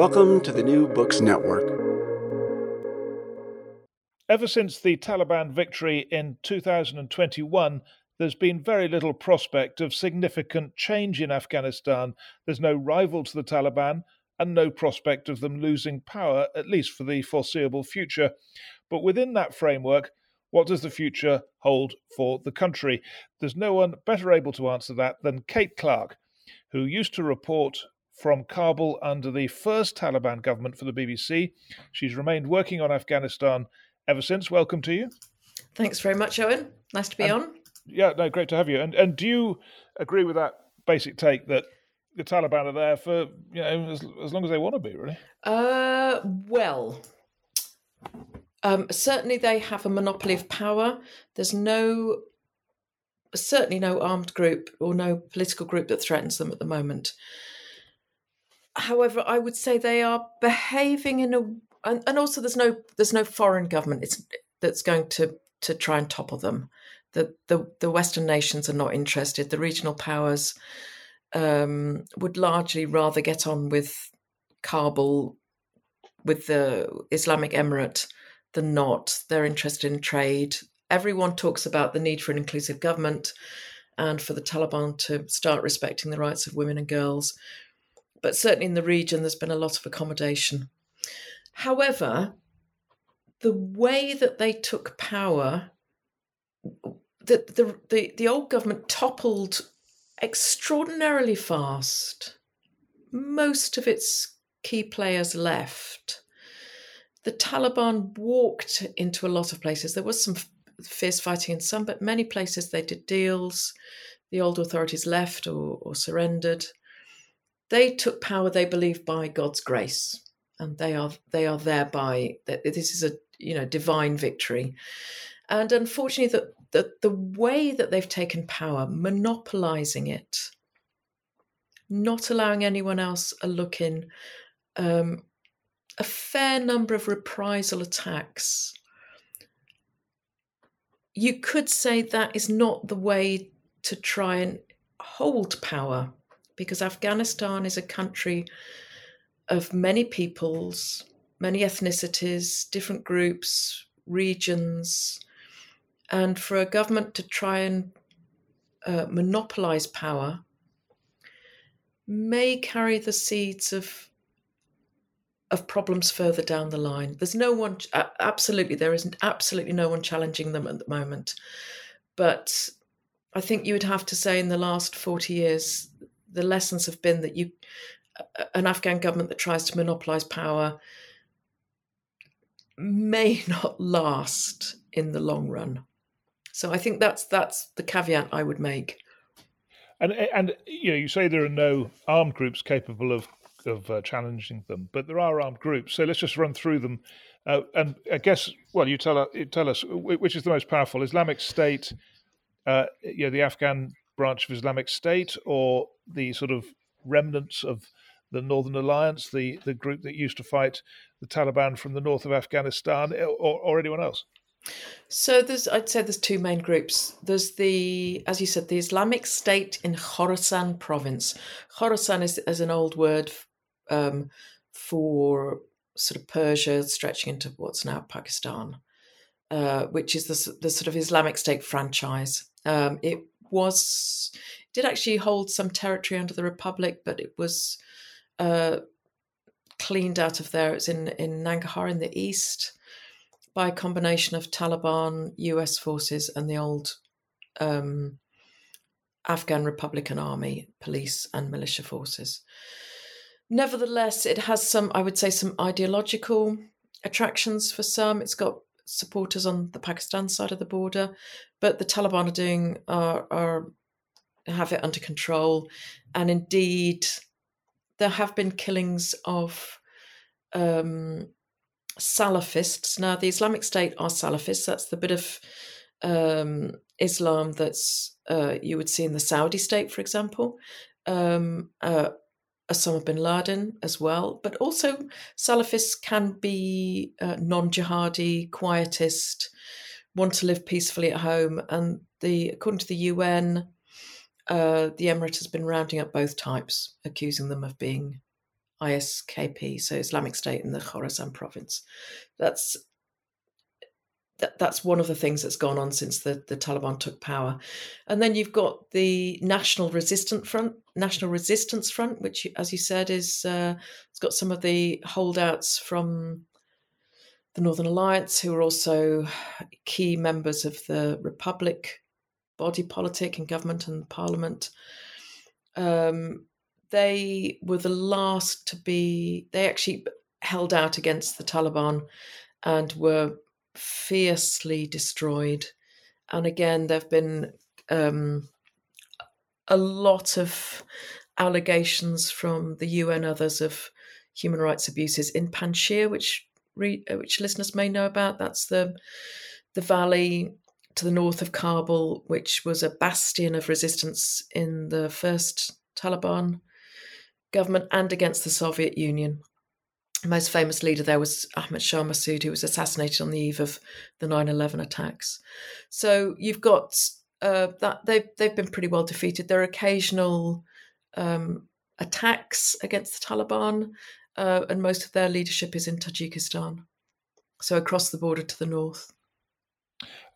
Welcome to the New Books Network. Ever since the Taliban victory in 2021, there's been very little prospect of significant change in Afghanistan. There's no rival to the Taliban and no prospect of them losing power, at least for the foreseeable future. But within that framework, what does the future hold for the country? There's no one better able to answer that than Kate Clark, who used to report from Kabul under the first Taliban government for the BBC. She's remained working on Afghanistan ever since. Welcome to you. Thanks very much, Owen. Nice to be and, on. Yeah, no, great to have you. And and do you agree with that basic take that the Taliban are there for you know as, as long as they want to be, really. Uh, well, um, certainly they have a monopoly of power. There's no, certainly no armed group or no political group that threatens them at the moment. However, I would say they are behaving in a, and, and also there's no there's no foreign government it's, that's going to to try and topple them. The, the the Western nations are not interested. The regional powers um, would largely rather get on with Kabul, with the Islamic Emirate, than not. They're interested in trade. Everyone talks about the need for an inclusive government and for the Taliban to start respecting the rights of women and girls. But certainly in the region, there's been a lot of accommodation. However, the way that they took power, the, the, the, the old government toppled extraordinarily fast. Most of its key players left. The Taliban walked into a lot of places. There was some fierce fighting in some, but many places they did deals. The old authorities left or, or surrendered. They took power, they believe, by God's grace, and they are they are thereby that this is a you know divine victory. And unfortunately, the, the, the way that they've taken power, monopolizing it, not allowing anyone else a look in, um, a fair number of reprisal attacks. You could say that is not the way to try and hold power because Afghanistan is a country of many peoples, many ethnicities, different groups, regions, and for a government to try and uh, monopolize power may carry the seeds of of problems further down the line. There's no one, absolutely, there isn't absolutely no one challenging them at the moment. But I think you would have to say in the last 40 years, the lessons have been that you, an Afghan government that tries to monopolize power may not last in the long run. So I think that's that's the caveat I would make. And and you know you say there are no armed groups capable of of uh, challenging them, but there are armed groups. So let's just run through them. Uh, and I guess well, you tell you tell us which is the most powerful: Islamic State, uh, you know, the Afghan branch of Islamic State, or the sort of remnants of the Northern Alliance, the the group that used to fight the Taliban from the north of Afghanistan, or, or anyone else. So there's, I'd say there's two main groups. There's the, as you said, the Islamic State in Khorasan province. Khorasan is, is an old word um, for sort of Persia, stretching into what's now Pakistan, uh, which is the, the sort of Islamic State franchise. Um, it was, did actually hold some territory under the Republic, but it was uh, cleaned out of there. It's in in Nangarhar in the east by a combination of Taliban, US forces, and the old um, Afghan Republican Army, police, and militia forces. Nevertheless, it has some, I would say, some ideological attractions for some. It's got supporters on the Pakistan side of the border, but the Taliban are doing are, are have it under control, and indeed, there have been killings of um, Salafists. Now, the Islamic State are Salafists. That's the bit of um, Islam that's uh, you would see in the Saudi state, for example. Um, uh, Osama bin Laden as well, but also Salafists can be uh, non-jihadi, quietist, want to live peacefully at home, and the according to the UN, uh, the Emirate has been rounding up both types, accusing them of being ISKP, so Islamic State in the Khorasan province. That's that, that's one of the things that's gone on since the, the Taliban took power. And then you've got the National Resistance Front, National Resistance Front, which, as you said, is uh, it's got some of the holdouts from the Northern Alliance, who are also key members of the Republic body politic and government and parliament. Um, they were the last to be. They actually held out against the Taliban and were fiercely destroyed. And again, there have been um, a lot of allegations from the UN others of human rights abuses in Panjshir, which re- uh, which listeners may know about. That's the the valley to the north of Kabul, which was a bastion of resistance in the first Taliban government and against the Soviet Union most famous leader there was Ahmad Shah Massoud, who was assassinated on the eve of the 9/11 attacks. So you've got uh, that they've they've been pretty well defeated. There are occasional um, attacks against the Taliban, uh, and most of their leadership is in Tajikistan, so across the border to the north.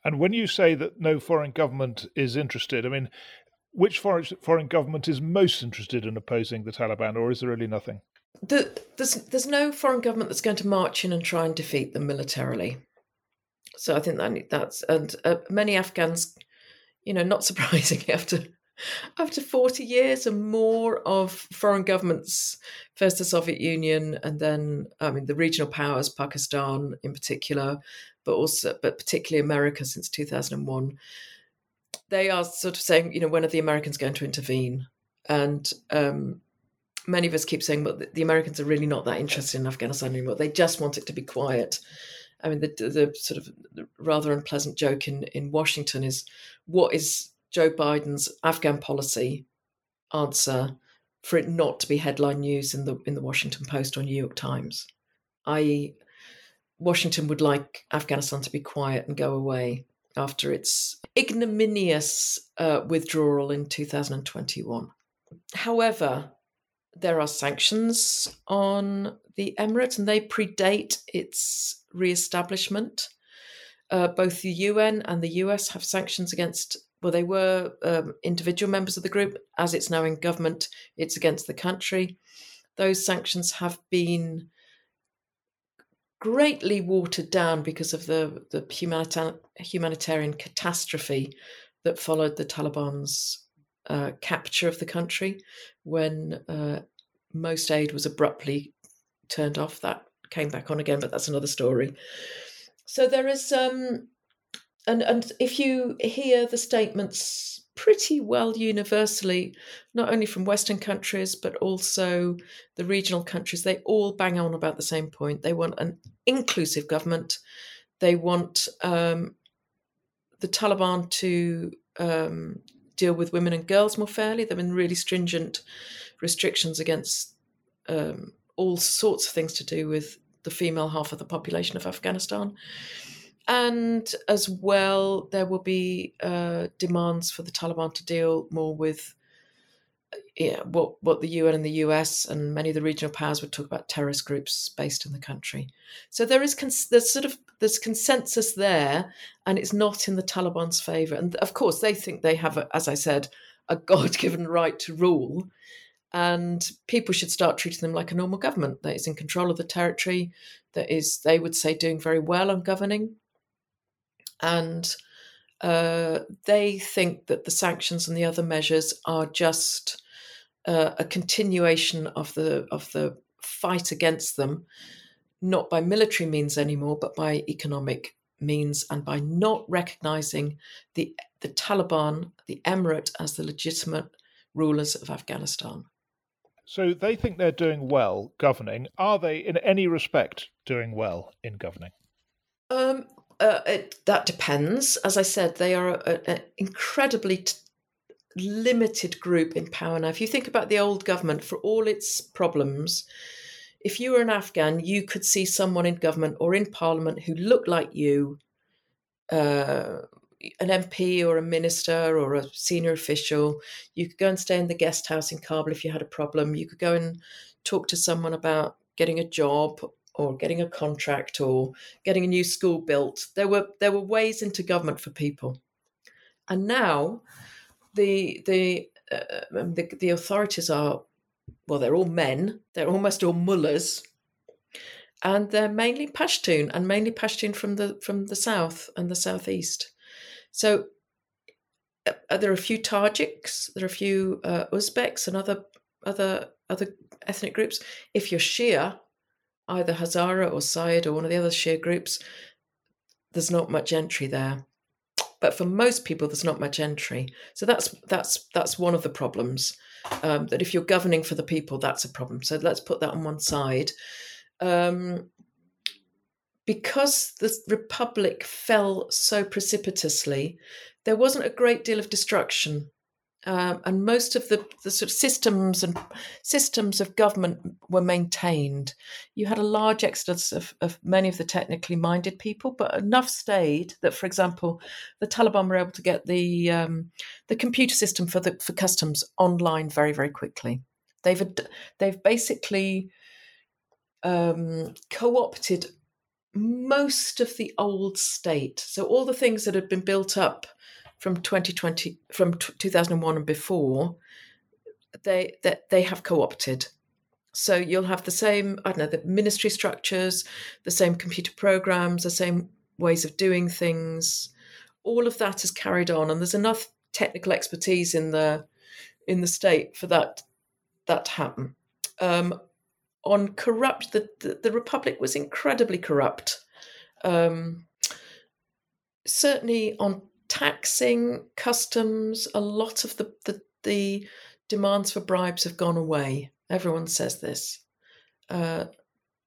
And when you say that no foreign government is interested, I mean, which foreign foreign government is most interested in opposing the Taliban, or is there really nothing? The, there's there's no foreign government that's going to march in and try and defeat them militarily. So I think that that's and uh, many Afghans, you know, not surprisingly after after 40 years and more of foreign governments, first the Soviet Union and then I mean the regional powers, Pakistan in particular, but also but particularly America since 2001, they are sort of saying, you know, when are the Americans going to intervene? And um, many of us keep saying, but the Americans are really not that interested in Afghanistan anymore. They just want it to be quiet. I mean, the, the sort of rather unpleasant joke in, in Washington is what is Joe Biden's Afghan policy answer for it not to be headline news in the in the Washington Post or New York Times? I.e., Washington would like Afghanistan to be quiet and go away after its ignominious uh, withdrawal in 2021. However, there are sanctions on the emirate, and they predate its re-establishment. Uh, both the UN and the US have sanctions against. Well, they were um, individual members of the group. As it's now in government, it's against the country. Those sanctions have been greatly watered down because of the the humanita- humanitarian catastrophe that followed the Taliban's uh, capture of the country when uh, most aid was abruptly turned off. That came back on again, but that's another story. So there is, um, and and if you hear the statements pretty well universally, not only from Western countries but also the regional countries, they all bang on about the same point. They want an inclusive government. They want um, the Taliban to um, deal with women and girls more fairly. There have been really stringent restrictions against um, all sorts of things to do with the female half of the population of Afghanistan. And as well, there will be uh, demands for the Taliban to deal more with yeah, what what the UN and the US and many of the regional powers would talk about terrorist groups based in the country. So there is cons- there's sort of there's consensus there, and it's not in the Taliban's favor. And of course, they think they have, a, as I said, a God-given right to rule, and people should start treating them like a normal government that is in control of the territory, that is, they would say, doing very well on governing, and. Uh, they think that the sanctions and the other measures are just uh, a continuation of the of the fight against them, not by military means anymore, but by economic means, and by not recognizing the the Taliban, the emirate, as the legitimate rulers of Afghanistan. So they think they're doing well governing. Are they, in any respect, doing well in governing? Um, uh, it, that depends. As I said, they are an incredibly t- limited group in power now. If you think about the old government, for all its problems, if you were an Afghan, you could see someone in government or in parliament who looked like you, uh, an MP or a minister or a senior official. You could go and stay in the guest house in Kabul if you had a problem. You could go and talk to someone about getting a job or getting a contract or getting a new school built. There were there were ways into government for people, and now the the uh, um, the, the authorities are well, they're all men. They're almost all mullahs, and they're mainly Pashtun and mainly Pashtun from the from the south and the southeast. So uh, there are a few Tajiks, there are a few uh, Uzbeks, and other other other ethnic groups. If you're Shia, either Hazara or Sayyid or one of the other Shia groups, there's not much entry there. But for most people, there's not much entry. So that's that's that's one of the problems. Um, that if you're governing for the people, that's a problem. So let's put that on one side. Um, because the republic fell so precipitously, there wasn't a great deal of destruction um, and most of the, the sort of systems and systems of government were maintained. You had a large exodus of, of many of the technically minded people, but enough stayed that, for example, the Taliban were able to get the um, the computer system for the for customs online very very quickly. They've they've basically um, co-opted most of the old state. So all the things that had been built up from 2020 from 2001 and before they that they have co-opted. So you'll have the same i don't know the ministry structures the same computer programs the same ways of doing things. All of that is carried on and there's enough technical expertise in the in the state for that that to happen. Um, on corrupt the, the, the republic was incredibly corrupt. Um, certainly on taxing, customs, a lot of the, the, the demands for bribes have gone away. Everyone says this. Uh,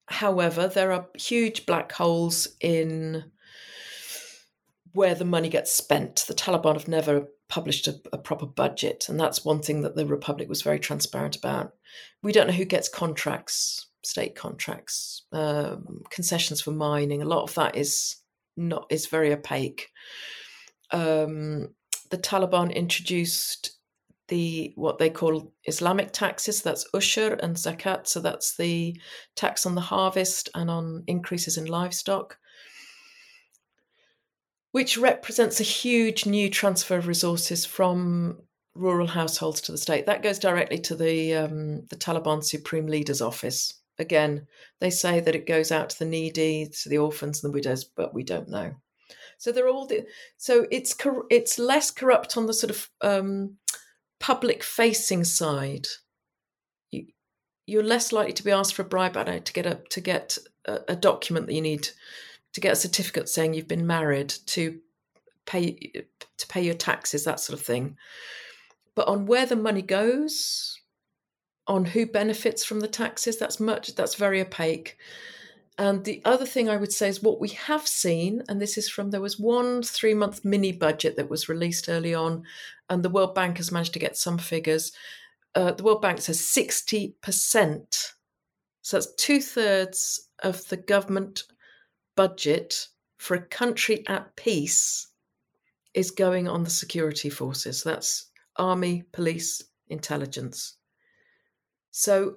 however, there are huge black holes in where the money gets spent. The Taliban have never published a, a, proper budget, and that's one thing that the Republic was very transparent about. We don't know who gets contracts, state contracts, um, concessions for mining. A lot of that is not is very opaque um, the Taliban introduced the what they call Islamic taxes. That's ushur and zakat. So that's the tax on the harvest and on increases in livestock, which represents a huge new transfer of resources from rural households to the state. That goes directly to the um, the Taliban Supreme Leader's office. Again, they say that it goes out to the needy, to the orphans and the widows, but we don't know. So they're all the, so it's it's less corrupt on the sort of um, public facing side. You, you're less likely to be asked for a bribe to get a to get a, a document that you need to get a certificate saying you've been married to pay to pay your taxes that sort of thing. But on where the money goes, on who benefits from the taxes, that's much that's very opaque. And the other thing I would say is what we have seen, and this is from there was one three month mini budget that was released early on, and the World Bank has managed to get some figures. Uh, the World Bank says 60%, so that's two thirds of the government budget for a country at peace is going on the security forces. That's army, police, intelligence. So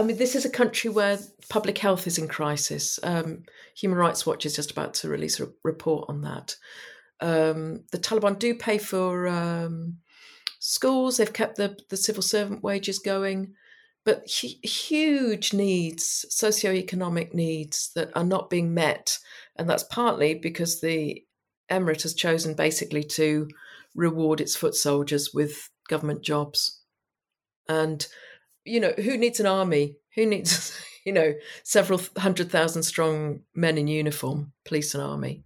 I mean, this is a country where public health is in crisis. Um, Human Rights Watch is just about to release a report on that. Um, the Taliban do pay for um, schools, they've kept the, the civil servant wages going, but hu- huge needs, socioeconomic needs that are not being met. And that's partly because the emirate has chosen basically to reward its foot soldiers with government jobs. And you know, who needs an army? Who needs, you know, several hundred thousand strong men in uniform, police and army?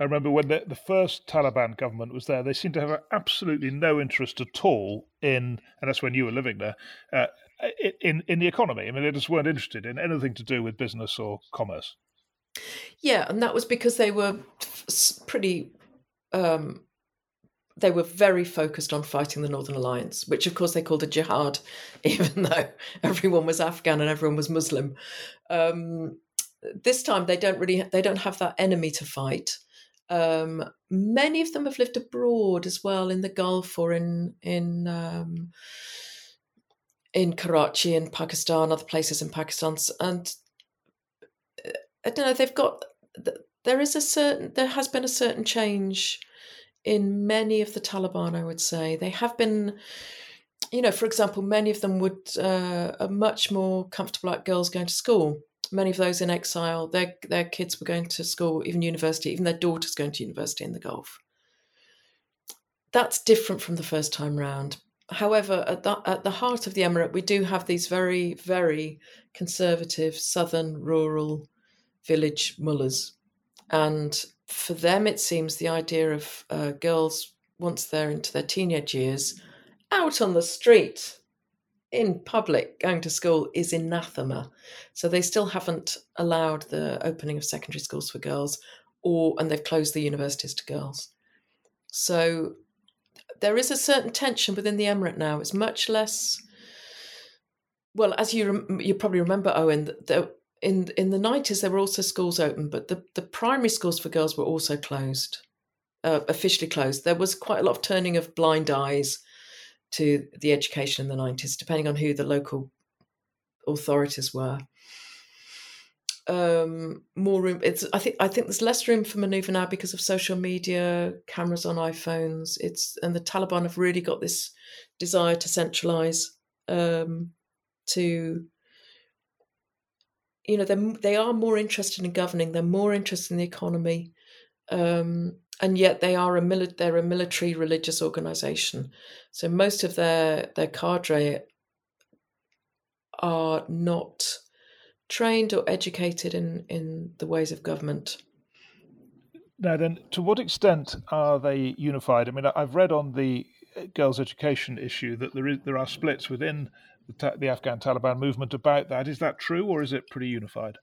I remember when the, the first Taliban government was there, they seemed to have absolutely no interest at all in, and that's when you were living there, uh, in in the economy. I mean, they just weren't interested in anything to do with business or commerce. Yeah, and that was because they were pretty. Um, they were very focused on fighting the Northern Alliance, which of course they called a jihad, even though everyone was Afghan and everyone was Muslim. Um, this time they don't really they don't have that enemy to fight. Um, many of them have lived abroad as well in the Gulf or in in um, in Karachi in Pakistan, other places in Pakistan, and uh, I don't know. They've got there is a certain there has been a certain change in many of the Taliban. I would say they have been. You know, for example, many of them would uh, are much more comfortable like girls going to school many of those in exile, their their kids were going to school, even university, even their daughters going to university in the Gulf. That's different from the first time round. However, at the, at the heart of the emirate, we do have these very, very conservative southern rural village mullahs. And for them, it seems the idea of uh, girls, once they're into their teenage years, out on the street in public going to school is anathema. So they still haven't allowed the opening of secondary schools for girls, or and they've closed the universities to girls. So there is a certain tension within the emirate now. It's much less. Well, as you you probably remember, Owen, in in the nineties there were also schools open, but the, the primary schools for girls were also closed, uh, officially closed. There was quite a lot of turning of blind eyes to the education in the 90s, depending on who the local authorities were. Um, more room. It's. I think. I think there's less room for manoeuvre now because of social media, cameras on iPhones. It's and the Taliban have really got this desire to centralize, um, to you know they they are more interested in governing. They're more interested in the economy. Um, and yet they are a mili- they're a military religious organization. So most of their their cadre are not trained or educated in in the ways of government. Now, then, to what extent are they unified? I mean, I've read on the uh, girls' education issue that there is there are splits within the, the Afghan Taliban movement about that. Is that true, or is it pretty unified?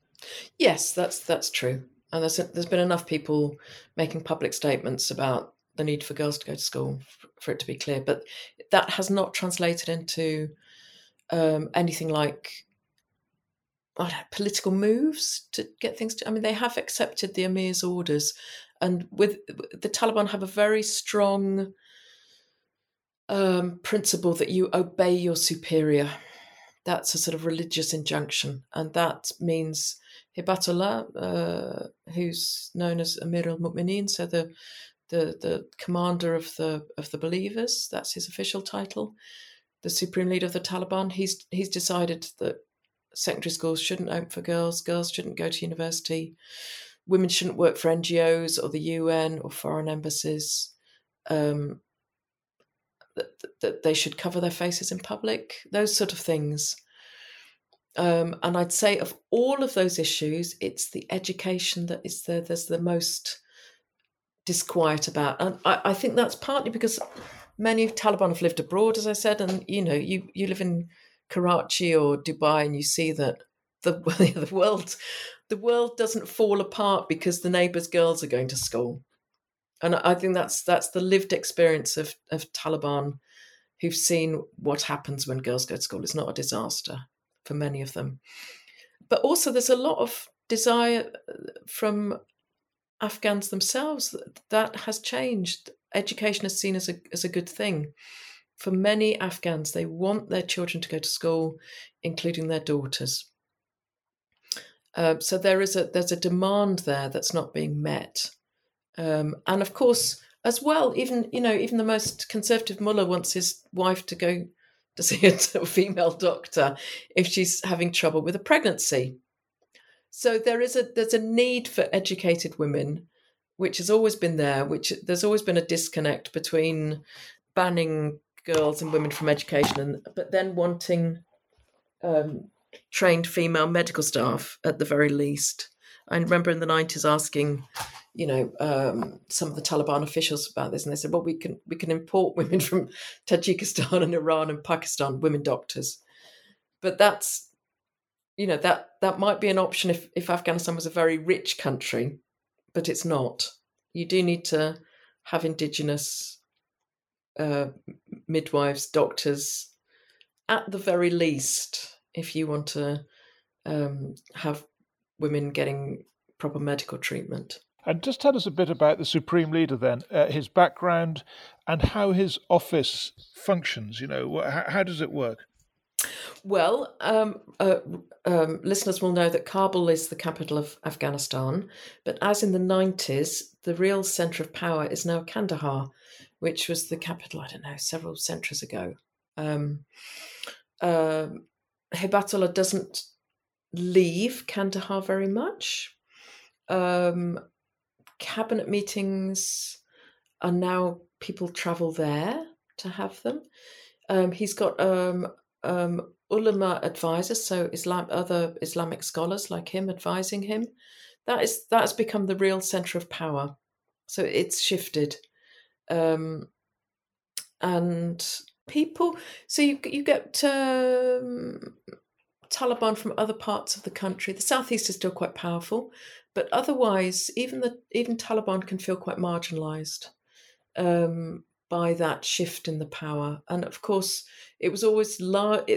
Yes, that's that's true and there's there's been enough people making public statements about the need for girls to go to school for it to be clear, but that has not translated into um, anything like know, political moves to get things. To, I mean, they have accepted the Emir's orders, and with the Taliban have a very strong um, principle that you obey your superior. That's a sort of religious injunction, and that means Hibatullah, uh, who's known as Amir al Mu'mineen, so the, the the commander of the of the believers. That's his official title. The supreme leader of the Taliban. He's he's decided that secondary schools shouldn't open for girls. Girls shouldn't go to university. Women shouldn't work for NGOs or the UN or foreign embassies. Um, that, they should cover their faces in public. Those sort of things. Um, and I'd say of all of those issues, it's the education that is the there's the most disquiet about, and I, I think that's partly because many Taliban have lived abroad, as I said, and you know, you you live in Karachi or Dubai, and you see that the the world the world doesn't fall apart because the neighbours' girls are going to school, and I think that's that's the lived experience of of Taliban who've seen what happens when girls go to school. It's not a disaster for many of them. But also, there's a lot of desire uh, from Afghans themselves that has changed. Education is seen as a as a good thing. For many Afghans, they want their children to go to school, including their daughters. Uh, so there is a there's a demand there that's not being met, um, and of course, as well, even you know even the most conservative mullah wants his wife to go to see a female doctor if she's having trouble with a pregnancy. So there is a there's a need for educated women, which has always been there. Which there's always been a disconnect between banning girls and women from education, and but then wanting um, trained female medical staff at the very least. I remember in the nineties asking you know, um, some of the Taliban officials about this, and they said, well, we can we can import women from Tajikistan and Iran and Pakistan, women doctors, but that's you know that that might be an option if if Afghanistan was a very rich country, but it's not. You do need to have indigenous uh, midwives, doctors, at the very least, if you want to um, have women getting proper medical treatment. And just tell us a bit about the Supreme Leader then, uh, his background and how his office functions. You know, how, how does it work? Well, um, uh, um, listeners will know that Kabul is the capital of Afghanistan, but as in the 90s, the real centre of power is now Kandahar, which was the capital, I don't know, several centuries ago. Um, uh, doesn't leave Kandahar very much. Um, cabinet meetings are now people travel there to have them. Um, he's got um, um, ulama advisors, so Islam, other Islamic scholars like him advising him. That is has become the real center of power. So it's shifted, um, and people. So you you get um, Taliban from other parts of the country. The southeast is still quite powerful, but otherwise, even the even Taliban can feel quite marginalised um, by that shift in the power. And of course, it was always large.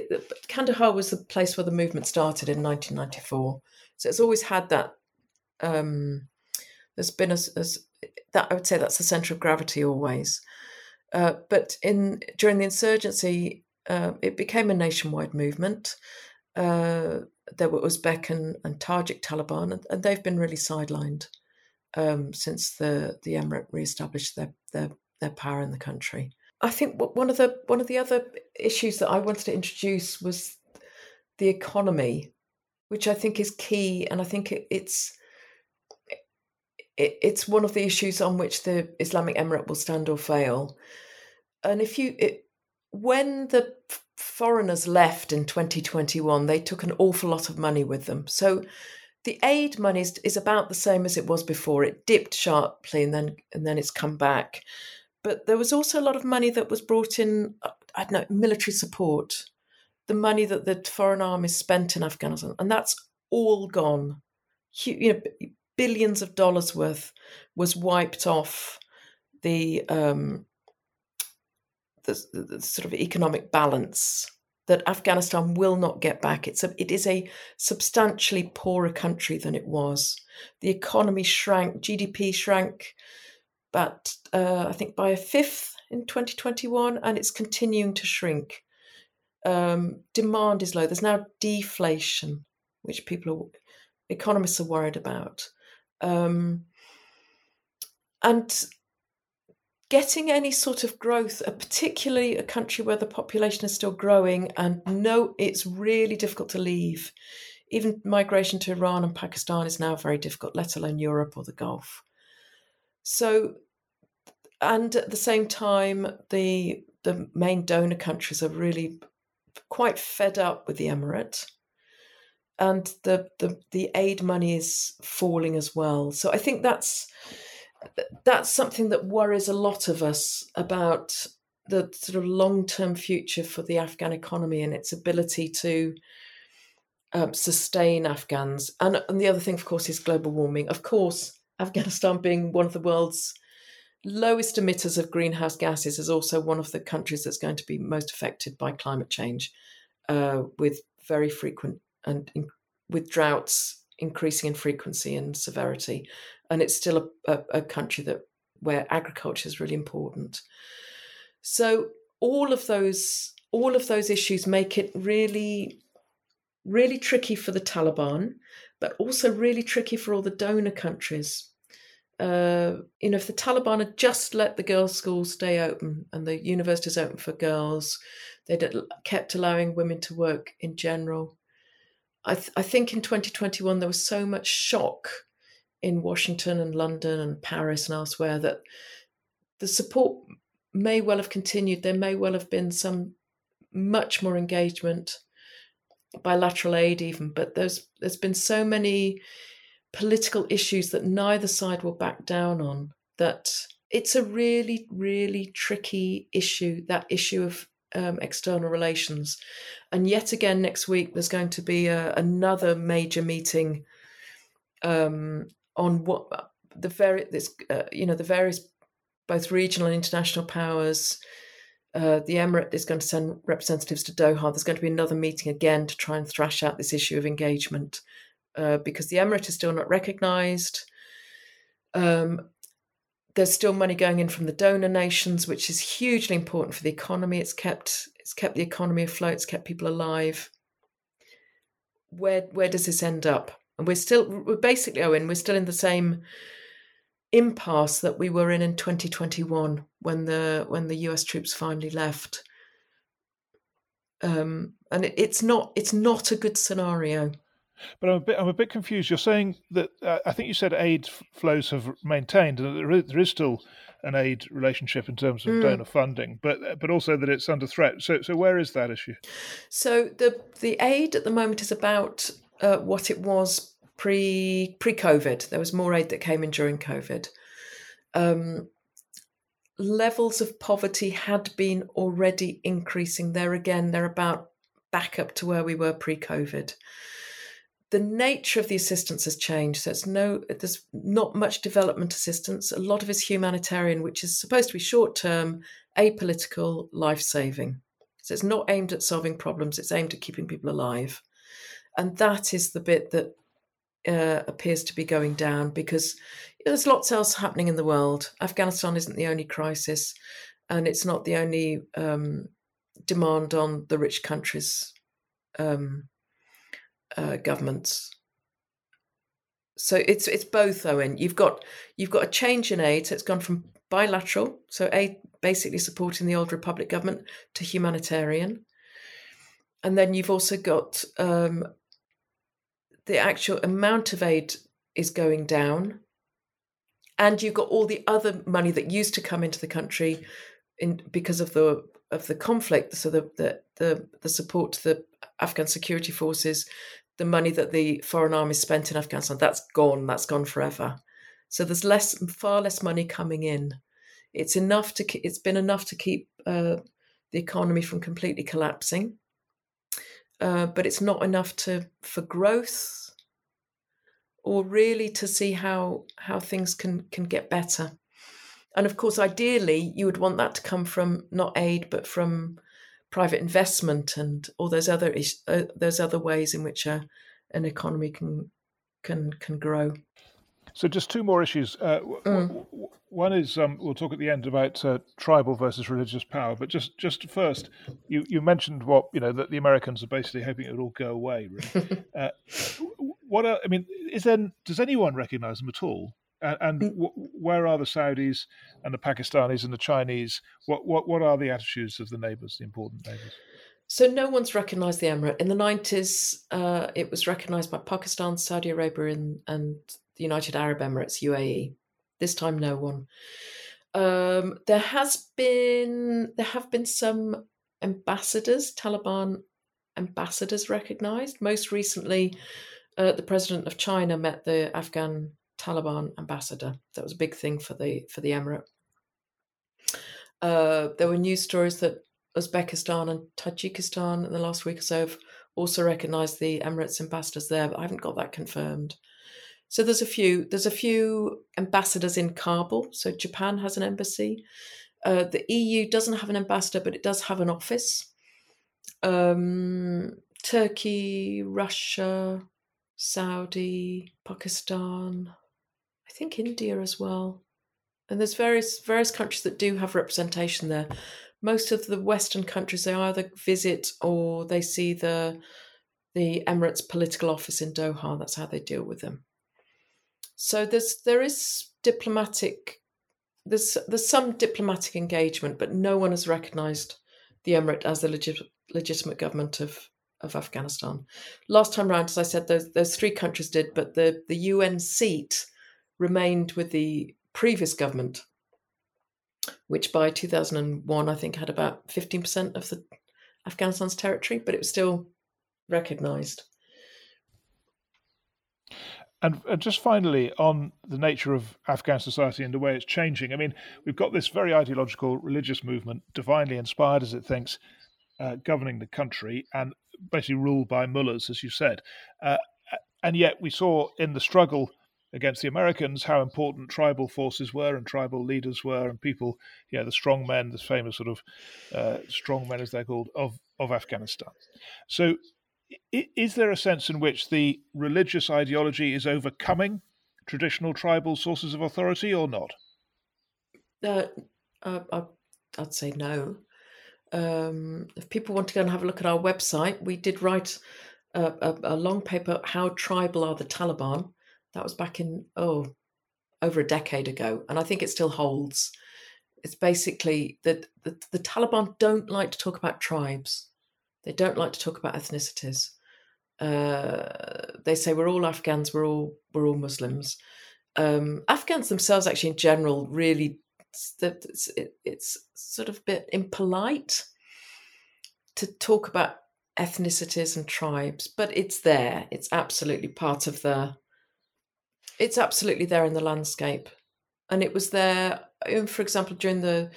Kandahar was the place where the movement started in 1994, so it's always had that. Um, there's been a, a, that I would say that's the centre of gravity always. Uh, but in during the insurgency, uh, it became a nationwide movement. Uh, there were Uzbek and, and Tajik Taliban, and, and, they've been really sidelined um, since the the emirate re-established their, their their power in the country. I think one of the one of the other issues that I wanted to introduce was the economy, which I think is key, and I think it, it's it, it's one of the issues on which the Islamic Emirate will stand or fail. And if you it, when the foreigners left in 2021, they took an awful lot of money with them. So the aid money is, is about the same as it was before. It dipped sharply and then and then it's come back. But there was also a lot of money that was brought in. I don't know military support, the money that the foreign armies spent in Afghanistan, and that's all gone. You know, billions of dollars worth was wiped off the um, the, the, sort of economic balance that Afghanistan will not get back. It's a, it is a substantially poorer country than it was. The economy shrank, GDP shrank, but uh, I think by a fifth in 2021, and it's continuing to shrink. Um, demand is low. There's now deflation, which people are, economists are worried about. Um, and getting any sort of growth, uh, particularly a country where the population is still growing, and no, it's really difficult to leave. Even migration to Iran and Pakistan is now very difficult, let alone Europe or the Gulf. So, and at the same time, the the main donor countries are really quite fed up with the emirate and the, the the aid money is falling as well so i think that's that's something that worries a lot of us about the sort of long term future for the Afghan economy and its ability to um, sustain Afghans. And, and the other thing, of course, is global warming. Of course, Afghanistan being one of the world's lowest emitters of greenhouse gases is also one of the countries that's going to be most affected by climate change, uh, with very frequent and in, with droughts increasing in frequency and severity and it's still a, a, a country that where agriculture is really important. So all of those all of those issues make it really really tricky for the Taliban, but also really tricky for all the donor countries. Uh, you know, if the Taliban had just let the girls' schools stay open and the universities open for girls, they'd kept allowing women to work in general. I, th- I think in 2021 there was so much shock in Washington and London and Paris and elsewhere that the support may well have continued. There may well have been some much more engagement, bilateral aid even, but there's there's been so many political issues that neither side will back down on. That it's a really, really tricky issue, that issue of um, external relations. And yet again, next week, there's going to be a, another major meeting um, on what the very, this, uh, you know, the various both regional and international powers. Uh, the Emirate is going to send representatives to Doha. There's going to be another meeting again to try and thrash out this issue of engagement uh, because the Emirate is still not recognised. Um, there's still money going in from the donor nations, which is hugely important for the economy. It's kept it's kept the economy afloat. It's kept people alive. Where where does this end up? And we're still we're basically Owen. We're still in the same impasse that we were in in 2021 when the when the US troops finally left. Um, and it, it's not it's not a good scenario. But I'm a bit I'm a bit confused. You're saying that uh, I think you said aid flows have maintained, and there is, there is still an aid relationship in terms of mm. donor funding, but uh, but also that it's under threat. So so where is that issue? So the the aid at the moment is about uh, what it was pre pre COVID. There was more aid that came in during COVID. Um, levels of poverty had been already increasing. There again, they're about back up to where we were pre COVID. The nature of the assistance has changed. So it's no, there's not much development assistance. A lot of it's humanitarian, which is supposed to be short term, apolitical, life saving. So it's not aimed at solving problems, it's aimed at keeping people alive. And that is the bit that uh, appears to be going down because there's lots else happening in the world. Afghanistan isn't the only crisis, and it's not the only um, demand on the rich countries' um, uh, governments. So it's it's both, Owen. You've got you've got a change in aid. So it's gone from bilateral, so aid basically supporting the old republic government, to humanitarian, and then you've also got um, the actual amount of aid is going down and you've got all the other money that used to come into the country in because of the of the conflict so the the the, the support to the afghan security forces the money that the foreign army spent in afghanistan that's gone that's gone forever. So there's less far less money coming in. It's enough to it's been enough to keep uh, the economy from completely collapsing. Uh, but it's not enough to for growth or really to see how how things can can get better. And of course, ideally, you would want that to come from not aid, but from private investment and all those other uh, those other ways in which a, an economy can can can grow. So, just two more issues. Uh, mm. One is um, we'll talk at the end about uh, tribal versus religious power, but just just first, you, you mentioned what you know that the Americans are basically hoping it would all go away. Really, uh, what are, I mean, is then does anyone recognise them at all? And, and mm. w- where are the Saudis and the Pakistanis and the Chinese? What what what are the attitudes of the neighbours, the important neighbours? So no one's recognised the emirate. In the nineties, uh, it was recognised by Pakistan, Saudi Arabia, and, and the United Arab Emirates (UAE). This time, no one. Um, there has been there have been some ambassadors, Taliban ambassadors recognised. Most recently, uh, the president of China met the Afghan Taliban ambassador. That was a big thing for the for the emirate. Uh, there were news stories that Uzbekistan and Tajikistan in the last week or so have also recognised the Emirates ambassadors there, but I haven't got that confirmed. So there's a few. There's a few ambassadors in Kabul. So Japan has an embassy. Uh, the EU doesn't have an ambassador, but it does have an office. Um, Turkey, Russia, Saudi, Pakistan, think India as well. And there's various various countries that do have representation there. Most of the Western countries they either visit or they see the the Emirates political office in Doha. That's how they deal with them. So there's there is diplomatic there's there's some diplomatic engagement, but no one has recognised the emirate as the legit, legitimate government of of Afghanistan. Last time round, as I said, those those three countries did, but the the UN seat remained with the previous government, which by 2001 I think had about 15% of the Afghanistan's territory, but it was still recognised. And, and, just finally, on the nature of Afghan society and the way it's changing, I mean, we've got this very ideological religious movement, divinely inspired as it thinks, uh, governing the country and basically ruled by mullahs, as you said. Uh, and yet, we saw in the struggle against the Americans how important tribal forces were and tribal leaders were, and people, know, the strong men, the famous sort of uh, strong men, as they're called, of, of Afghanistan. So, is there a sense in which the religious ideology is overcoming traditional tribal sources of authority or not? Uh, uh, I'd say no. Um, if people want to go and have a look at our website, we did write a, a, a, long paper, How Tribal Are the Taliban? That was back in, oh, over a decade ago. And I think it still holds. It's basically that the, the Taliban don't like to talk about tribes. They don't like to talk about ethnicities. Uh, they say we're all Afghans, we're all we're all Muslims. Um, Afghans themselves, actually, in general, really it's, it's sort of a bit impolite to talk about ethnicities and tribes, but it's there. It's absolutely part of the. It's absolutely there in the landscape, and it was there. For example, during the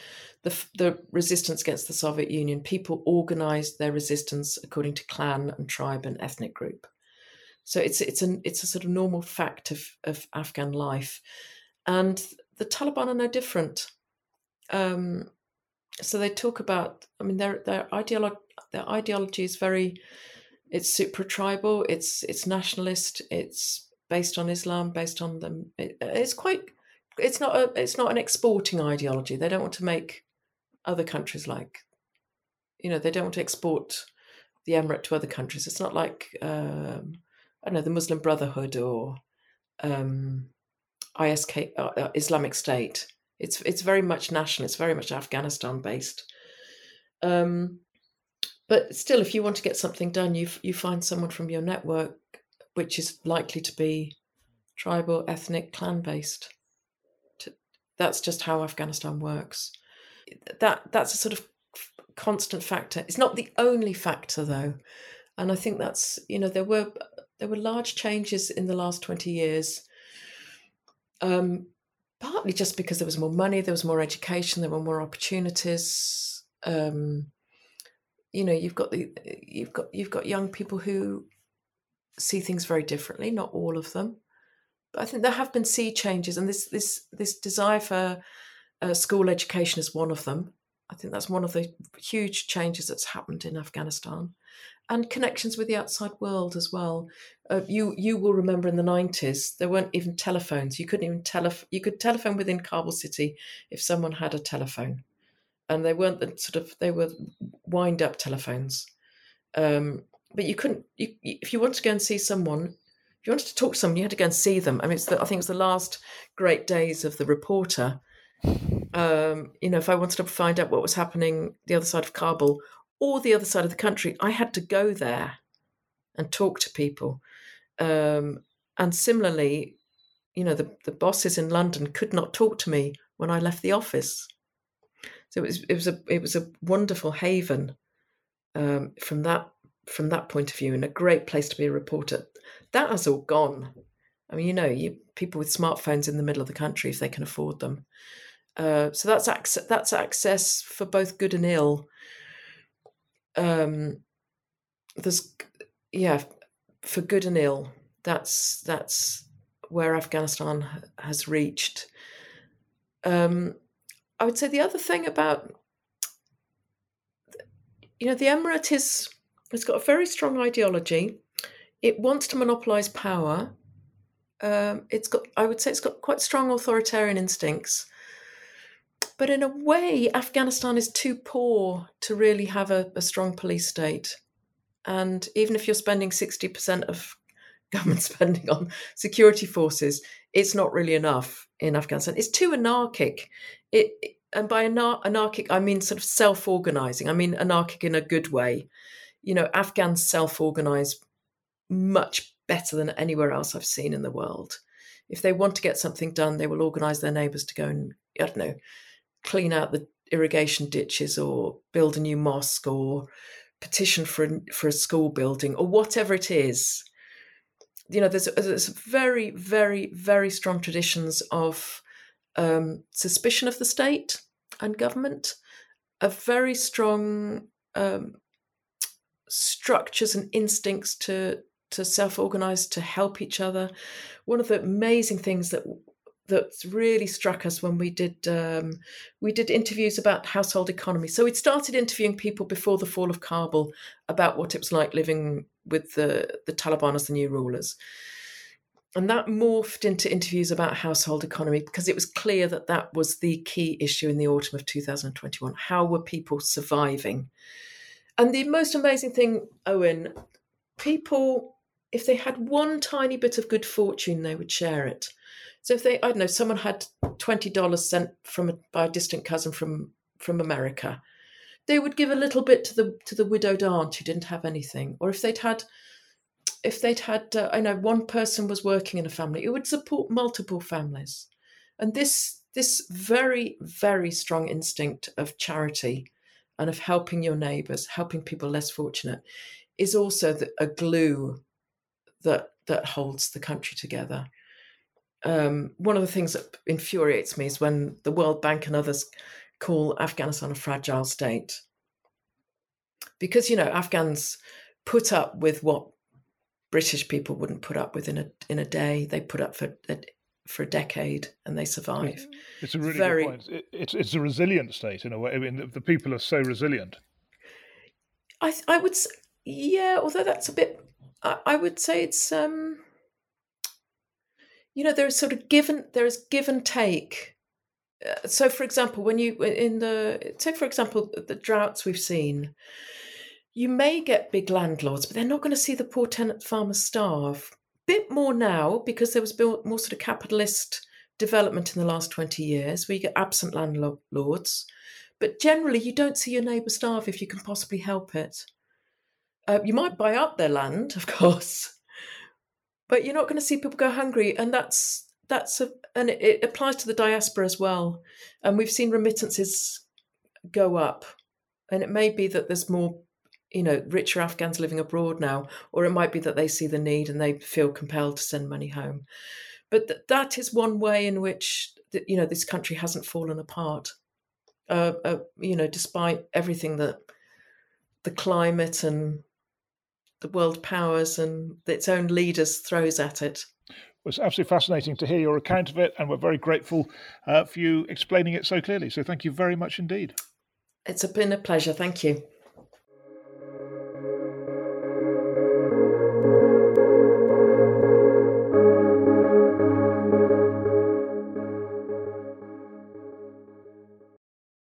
the, the resistance against the Soviet Union, people organized their resistance according to clan and tribe and ethnic group. So it's it's an it's a sort of normal fact of, of Afghan life. And the Taliban are no different. Um, so they talk about I mean their their ideology their ideology is very it's super tribal, it's it's nationalist, it's based on Islam, based on them. It, it's quite it's not a it's not an exporting ideology. They don't want to make other countries like you know they don't want to export the emirate to other countries it's not like um, i don't know the muslim brotherhood or um, isk uh, uh, islamic state it's it's very much national it's very much afghanistan based um, but still if you want to get something done you you find someone from your network which is likely to be tribal ethnic clan based that's just how afghanistan works that that's a sort of constant factor. It's not the only factor though, and I think that's you know there were there were large changes in the last twenty years. Um, partly just because there was more money, there was more education, there were more opportunities. Um, you know, you've got the you've got you've got young people who see things very differently. Not all of them, but I think there have been sea changes, and this this this desire for uh, school education is one of them. I think that's one of the huge changes that's happened in Afghanistan, and connections with the outside world as well. Uh, you you will remember in the nineties there weren't even telephones. You couldn't even tele you could telephone within Kabul city if someone had a telephone, and they weren't the sort of they were wind up telephones. Um, but you couldn't you, if you wanted to go and see someone if you wanted to talk to someone you had to go and see them. I mean, the, I think it's the last great days of the reporter um, you know, if I wanted to find out what was happening the other side of Kabul or the other side of the country, I had to go there and talk to people. Um, and similarly, you know, the, the bosses in London could not talk to me when I left the office. So it was it was a it was a wonderful haven um, from that from that point of view, and a great place to be a reporter. That has all gone. I mean, you know, you people with smartphones in the middle of the country if they can afford them. Uh, so that's access, that's access for both good and ill. Um, there's yeah, for good and ill. That's that's where Afghanistan has reached. Um, I would say the other thing about you know the emirate is it's got a very strong ideology. It wants to monopolize power. Um, it's got I would say it's got quite strong authoritarian instincts. But in a way, Afghanistan is too poor to really have a, a strong police state. And even if you're spending 60% of government spending on security forces, it's not really enough in Afghanistan. It's too anarchic. It, and by anar- anarchic, I mean sort of self organizing. I mean anarchic in a good way. You know, Afghans self organize much better than anywhere else I've seen in the world. If they want to get something done, they will organize their neighbors to go and, I don't know, clean out the irrigation ditches or build a new mosque or petition for a, for a school building or whatever it is you know, there's, there's very, very, very strong traditions of um, suspicion of the state and government, a very strong um, structures and instincts to to self organize to help each other. One of the amazing things that that really struck us when we did um, we did interviews about household economy. So we'd started interviewing people before the fall of Kabul about what it was like living with the the Taliban as the new rulers. And that morphed into interviews about household economy because it was clear that that was the key issue in the autumn of 2021. How were people surviving? And the most amazing thing, Owen, people, if they had one tiny bit of good fortune, they would share it. So if they, I don't know, someone had twenty dollars sent from a, by a distant cousin from from America, they would give a little bit to the to the widowed aunt who didn't have anything. Or if they'd had, if they'd had, uh, I know one person was working in a family, it would support multiple families, and this this very very strong instinct of charity and of helping your neighbours, helping people less fortunate, is also the, a glue that that holds the country together um, one of the things that infuriates me is when the World Bank and others call Afghanistan a fragile state. Because, you know, Afghans put up with what British people wouldn't put up with in a in a day. They put up for for a decade and they survive. It's a really Very, good point. It's it's a resilient state in a way. I mean, the, the people are so resilient. I I would yeah, although that's a bit. I, I would say it's um you know there is sort of given there is give and take uh, so for example when you in the say for example the droughts we've seen you may get big landlords but they're not going to see the poor tenant farmers starve bit more now because there was more sort of capitalist development in the last 20 years where you get absent landlords but generally you don't see your neighbour starve if you can possibly help it uh, you might buy up their land of course but you're not going to see people go hungry, and that's that's a and it, it applies to the diaspora as well. And we've seen remittances go up, and it may be that there's more you know richer afghans living abroad now or it might be that they see the need and they feel compelled to send money home but th- that is one way in which th- you know this country hasn't fallen apart uh, uh, you know despite everything that the climate and the world powers and its own leaders throws at it. It was absolutely fascinating to hear your account of it, and we're very grateful uh, for you explaining it so clearly. So, thank you very much indeed. It's been a pleasure. Thank you.